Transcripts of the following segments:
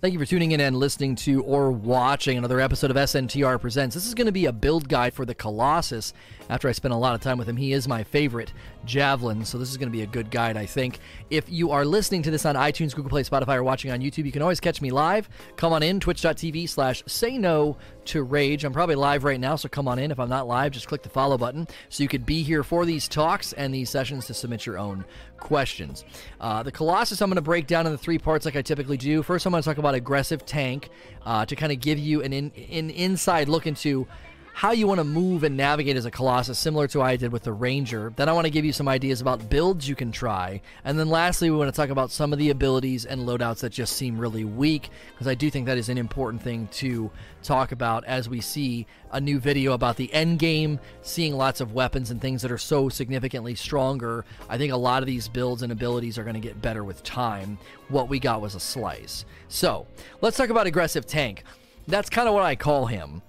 Thank you for tuning in and listening to or watching another episode of SNTR Presents. This is going to be a build guide for the Colossus. After I spent a lot of time with him, he is my favorite javelin, so this is going to be a good guide, I think. If you are listening to this on iTunes, Google Play, Spotify, or watching on YouTube, you can always catch me live. Come on in, twitch.tv slash say no to rage. I'm probably live right now, so come on in. If I'm not live, just click the follow button so you could be here for these talks and these sessions to submit your own questions. Uh, the Colossus, I'm going to break down into three parts like I typically do. First, I'm going to talk about aggressive tank uh, to kind of give you an, in, an inside look into how you want to move and navigate as a Colossus, similar to what I did with the Ranger. Then I want to give you some ideas about builds you can try. And then lastly, we want to talk about some of the abilities and loadouts that just seem really weak, because I do think that is an important thing to talk about as we see a new video about the end game, seeing lots of weapons and things that are so significantly stronger. I think a lot of these builds and abilities are going to get better with time. What we got was a slice. So let's talk about aggressive tank. That's kind of what I call him.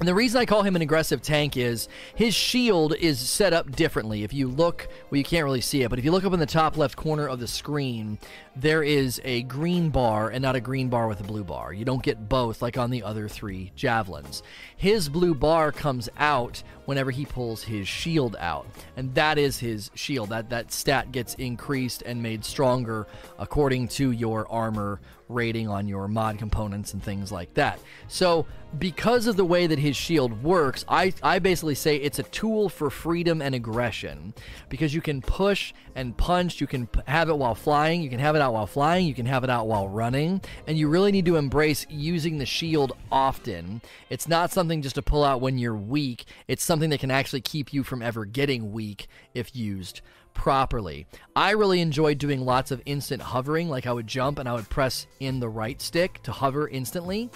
And the reason I call him an aggressive tank is his shield is set up differently. If you look, well, you can't really see it, but if you look up in the top left corner of the screen, there is a green bar and not a green bar with a blue bar. You don't get both like on the other three javelins. His blue bar comes out whenever he pulls his shield out, and that is his shield. That that stat gets increased and made stronger according to your armor rating on your mod components and things like that. So, because of the way that his shield works, I, I basically say it's a tool for freedom and aggression because you can push and punch, you can have it while flying, you can have it out while flying, you can have it out while running, and you really need to embrace using the shield often. It's not something just to pull out when you're weak, it's something that can actually keep you from ever getting weak if used properly. I really enjoyed doing lots of instant hovering, like I would jump and I would press in the right stick to hover instantly.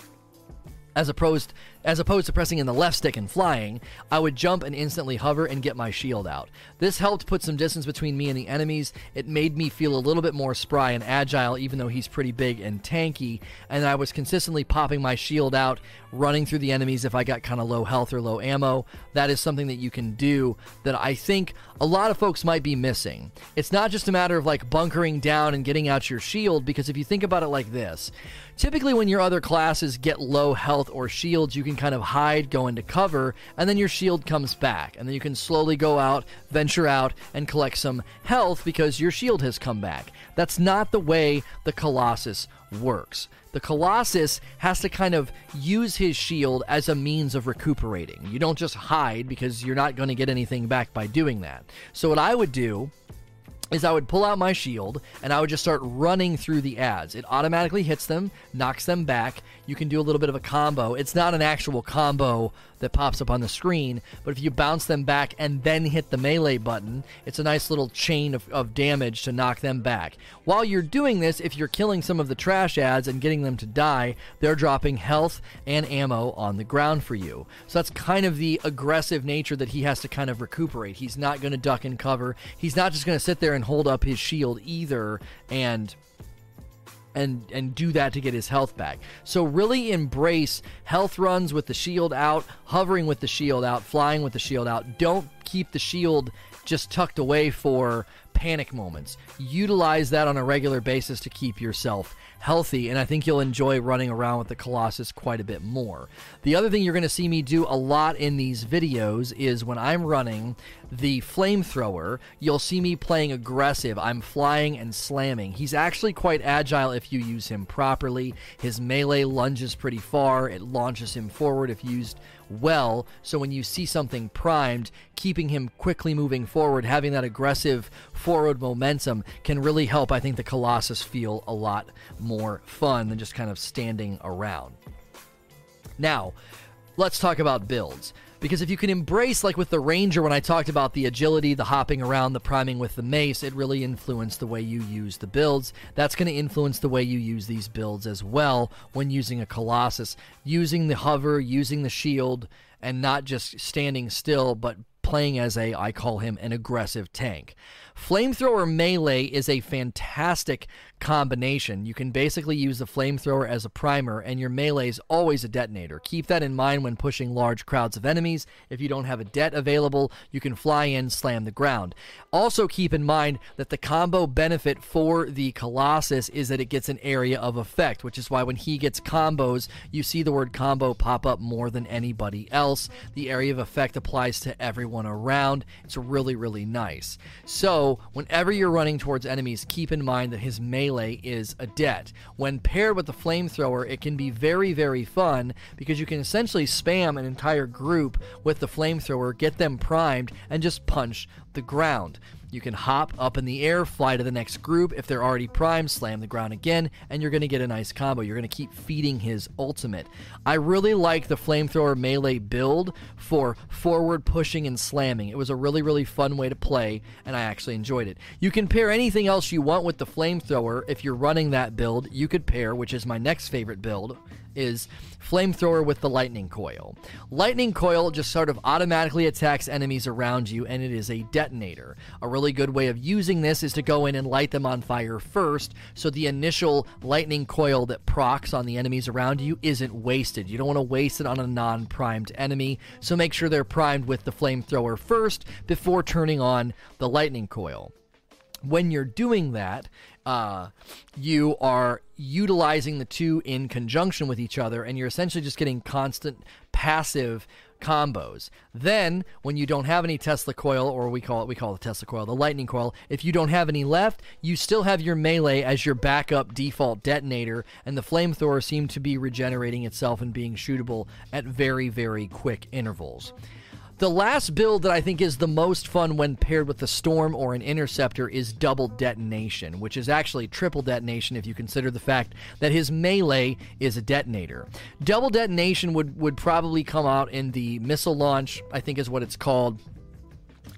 As opposed as opposed to pressing in the left stick and flying, I would jump and instantly hover and get my shield out. This helped put some distance between me and the enemies. It made me feel a little bit more spry and agile, even though he's pretty big and tanky, and I was consistently popping my shield out, running through the enemies if I got kind of low health or low ammo. That is something that you can do that I think a lot of folks might be missing. It's not just a matter of like bunkering down and getting out your shield, because if you think about it like this, typically when your other classes get low health or shields, you can kind of hide, go into cover, and then your shield comes back. And then you can slowly go out, venture out, and collect some health because your shield has come back. That's not the way the Colossus works. The Colossus has to kind of use his shield as a means of recuperating. You don't just hide because you're not going to get anything back by doing that. So, what I would do is I would pull out my shield and I would just start running through the ads. It automatically hits them, knocks them back. You can do a little bit of a combo. It's not an actual combo that pops up on the screen, but if you bounce them back and then hit the melee button, it's a nice little chain of, of damage to knock them back. While you're doing this, if you're killing some of the trash ads and getting them to die, they're dropping health and ammo on the ground for you. So that's kind of the aggressive nature that he has to kind of recuperate. He's not going to duck and cover. He's not just going to sit there and hold up his shield either and and and do that to get his health back. So really embrace health runs with the shield out, hovering with the shield out, flying with the shield out. Don't keep the shield just tucked away for panic moments. Utilize that on a regular basis to keep yourself healthy, and I think you'll enjoy running around with the Colossus quite a bit more. The other thing you're going to see me do a lot in these videos is when I'm running the flamethrower, you'll see me playing aggressive. I'm flying and slamming. He's actually quite agile if you use him properly. His melee lunges pretty far, it launches him forward if used well. So when you see something primed, keeping him quickly moving forward, having that aggressive forward momentum can really help, I think, the Colossus feel a lot more fun than just kind of standing around. Now, let's talk about builds. Because if you can embrace, like with the Ranger, when I talked about the agility, the hopping around, the priming with the mace, it really influenced the way you use the builds. That's going to influence the way you use these builds as well when using a Colossus. Using the hover, using the shield, and not just standing still, but playing as a, I call him an aggressive tank. Flamethrower melee is a fantastic combination. You can basically use the flamethrower as a primer, and your melee is always a detonator. Keep that in mind when pushing large crowds of enemies. If you don't have a det available, you can fly in, slam the ground. Also, keep in mind that the combo benefit for the Colossus is that it gets an area of effect, which is why when he gets combos, you see the word combo pop up more than anybody else. The area of effect applies to everyone around. It's really, really nice. So, whenever you're running towards enemies, keep in mind that his melee is a det. When paired with the flamethrower, it can be very, very fun because you can essentially spam an entire group with the flamethrower, get them primed, and just punch the ground. You can hop up in the air, fly to the next group. If they're already primed, slam the ground again, and you're going to get a nice combo. You're going to keep feeding his ultimate. I really like the flamethrower melee build for forward pushing and slamming. It was a really, really fun way to play, and I actually enjoyed it. You can pair anything else you want with the flamethrower. If you're running that build, you could pair, which is my next favorite build, is flamethrower with the lightning coil. Lightning coil just sort of automatically attacks enemies around you and it is a detonator. A really good way of using this is to go in and light them on fire first so the initial lightning coil that procs on the enemies around you isn't wasted. You don't want to waste it on a non-primed enemy, so make sure they're primed with the flamethrower first before turning on the lightning coil when you're doing that, uh, you are utilizing the two in conjunction with each other, and you're essentially just getting constant passive combos. Then, when you don't have any Tesla coil, or we call it we call it the Tesla coil, the lightning coil, if you don't have any left, you still have your melee as your backup default detonator, and the flamethrower seems to be regenerating itself and being shootable at very, very quick intervals. The last build that I think is the most fun when paired with a storm or an interceptor is double detonation, which is actually triple detonation if you consider the fact that his melee is a detonator. Double detonation would, would probably come out in the missile launch, I think is what it's called.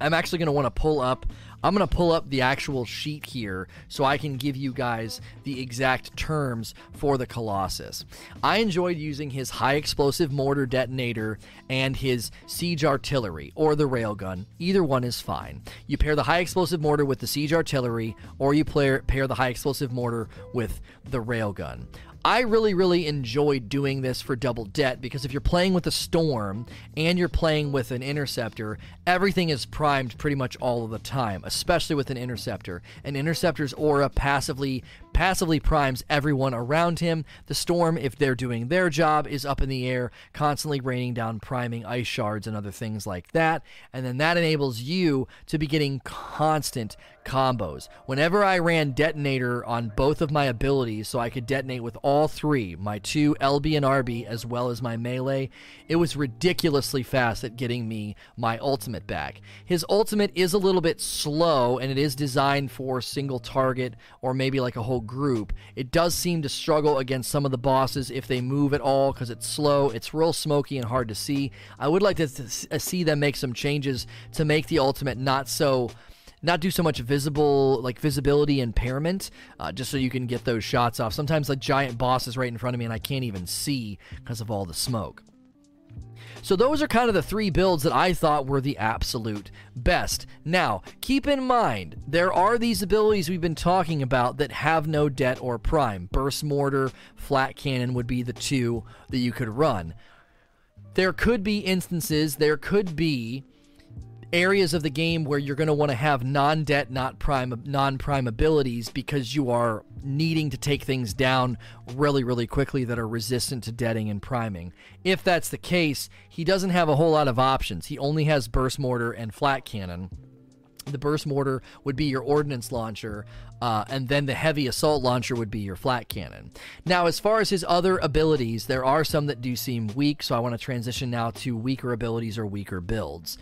I'm actually going to want to pull up I'm going to pull up the actual sheet here so I can give you guys the exact terms for the Colossus. I enjoyed using his high explosive mortar detonator and his siege artillery or the railgun. Either one is fine. You pair the high explosive mortar with the siege artillery or you pair, pair the high explosive mortar with the railgun. I really, really enjoy doing this for Double det because if you're playing with a Storm and you're playing with an Interceptor, everything is primed pretty much all of the time, especially with an Interceptor. An Interceptor's aura passively passively primes everyone around him. The storm, if they're doing their job, is up in the air, constantly raining down priming ice shards and other things like that. And then that enables you to be getting constant combos. Whenever I ran detonator on both of my abilities, so I could detonate with all three my two LB and RB, as well as my melee, it was ridiculously fast at getting me my ultimate back. His ultimate is a little bit slow, and it is designed for single target or maybe like a whole group. It does seem to struggle against some of the bosses if they move at all because it's slow. It's real smoky and hard to see. I would like to see them make some changes to make the ultimate not so not do so much visible like visibility impairment uh, just so you can get those shots off sometimes like giant bosses right in front of me and i can't even see because of all the smoke so those are kind of the three builds that I thought were the absolute best. Now, keep in mind, there are these abilities we've been talking about that have no det or prime. Burst Mortar, Flak Cannon would be the two that you could run. There could be instances, there could be areas of the game where you're going to want to have non-det, not prime, non-prime abilities because you are needing to take things down really, really quickly that are resistant to detting and priming. If that's the case, he doesn't have a whole lot of options. He only has burst mortar and flak cannon. The burst mortar would be your ordnance launcher, uh, and then the heavy assault launcher would be your flak cannon. Now, as far as his other abilities, there are some that do seem weak, so I want to transition now to weaker abilities or weaker builds.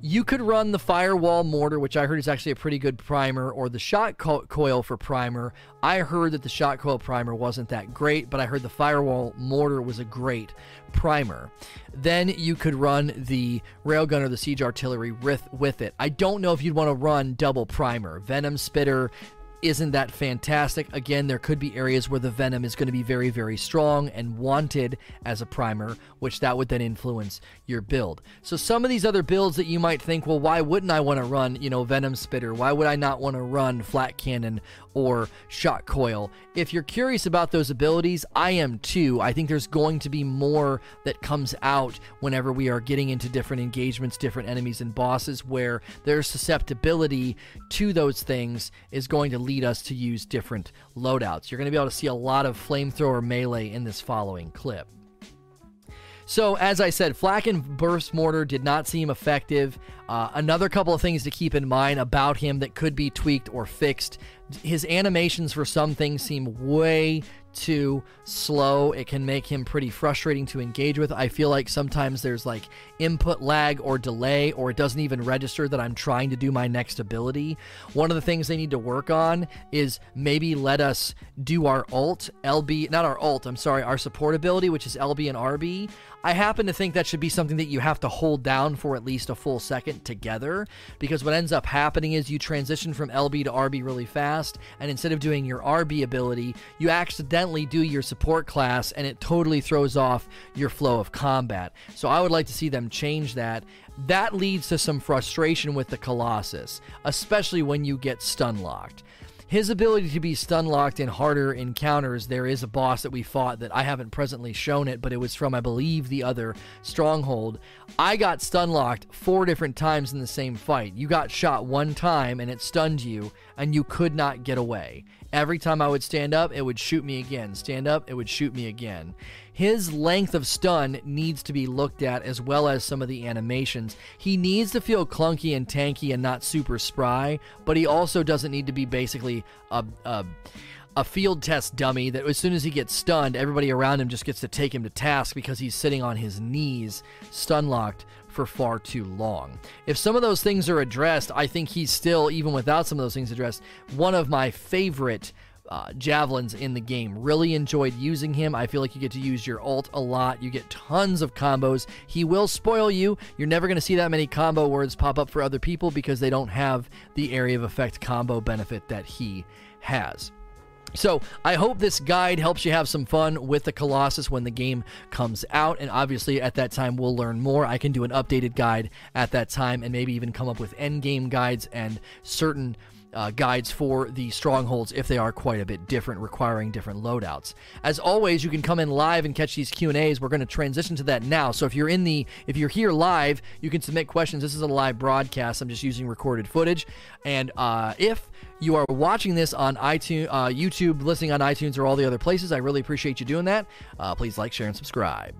You could run the Firewall Mortar, which I heard is actually a pretty good primer, or the Shot co- Coil for primer. I heard that the Shot Coil primer wasn't that great, but I heard the Firewall Mortar was a great primer. Then you could run the Railgun or the Siege Artillery with, with it. I don't know if you'd want to run double primer. Venom Spitter isn't that fantastic. Again, there could be areas where the Venom is going to be very, very strong and wanted as a primer, which that would then influence your build. So some of these other builds that you might think, well, why wouldn't I want to run, you know, Venom Spitter? Why would I not want to run flak Cannon or shot Coil? If you're curious about those abilities, I am too. I think there's going to be more that comes out whenever we are getting into different engagements, different enemies and bosses where their susceptibility to those things is going to lead us to use different loadouts. You're going to be able to see a lot of flamethrower melee in this following clip. So, as I said, Flak and Burst Mortar did not seem effective. Uh, another couple of things to keep in mind about him that could be tweaked or fixed. His animations for some things seem way too slow. It can make him pretty frustrating to engage with. I feel like sometimes there's like input lag or delay, or it doesn't even register that I'm trying to do my next ability. One of the things they need to work on is maybe let us do our alt, LB, not our alt, I'm sorry, our support ability, which is LB and RB. I happen to think that should be something that you have to hold down for at least a full second together because what ends up happening is you transition from LB to RB really fast, and instead of doing your RB ability, you accidentally do your support class and it totally throws off your flow of combat. So I would like to see them change that. That leads to some frustration with the Colossus, especially when you get stun locked his ability to be stun locked in harder encounters. There is a boss that we fought that I haven't presently shown it, but it was from, I believe, the other stronghold. I got stun locked four different times in the same fight. You got shot one time and it stunned you, and you could not get away. Every time I would stand up, it would shoot me again. Stand up, it would shoot me again. His length of stun needs to be looked at as well as some of the animations. He needs to feel clunky and tanky and not super spry, but he also doesn't need to be basically a, a a field test dummy that as soon as he gets stunned, everybody around him just gets to take him to task because he's sitting on his knees, stun locked for far too long. If some of those things are addressed, I think he's still, even without some of those things addressed, one of my favorite uh, javelins in the game. Really enjoyed using him. I feel like you get to use your ult a lot. You get tons of combos. He will spoil you. You're never going to see that many combo words pop up for other people because they don't have the area of effect combo benefit that he has. So, I hope this guide helps you have some fun with the Colossus when the game comes out. And obviously, at that time, we'll learn more. I can do an updated guide at that time and maybe even come up with end game guides and certain uh, guides for the strongholds if they are quite a bit different, requiring different loadouts. As always, you can come in live and catch these Q and A's. We're going to transition to that now. So if you're in the, if you're here live, you can submit questions. This is a live broadcast. I'm just using recorded footage. And uh, if you are watching this on iTunes, uh, YouTube, listening on iTunes, or all the other places, I really appreciate you doing that. Uh, please like, share, and subscribe.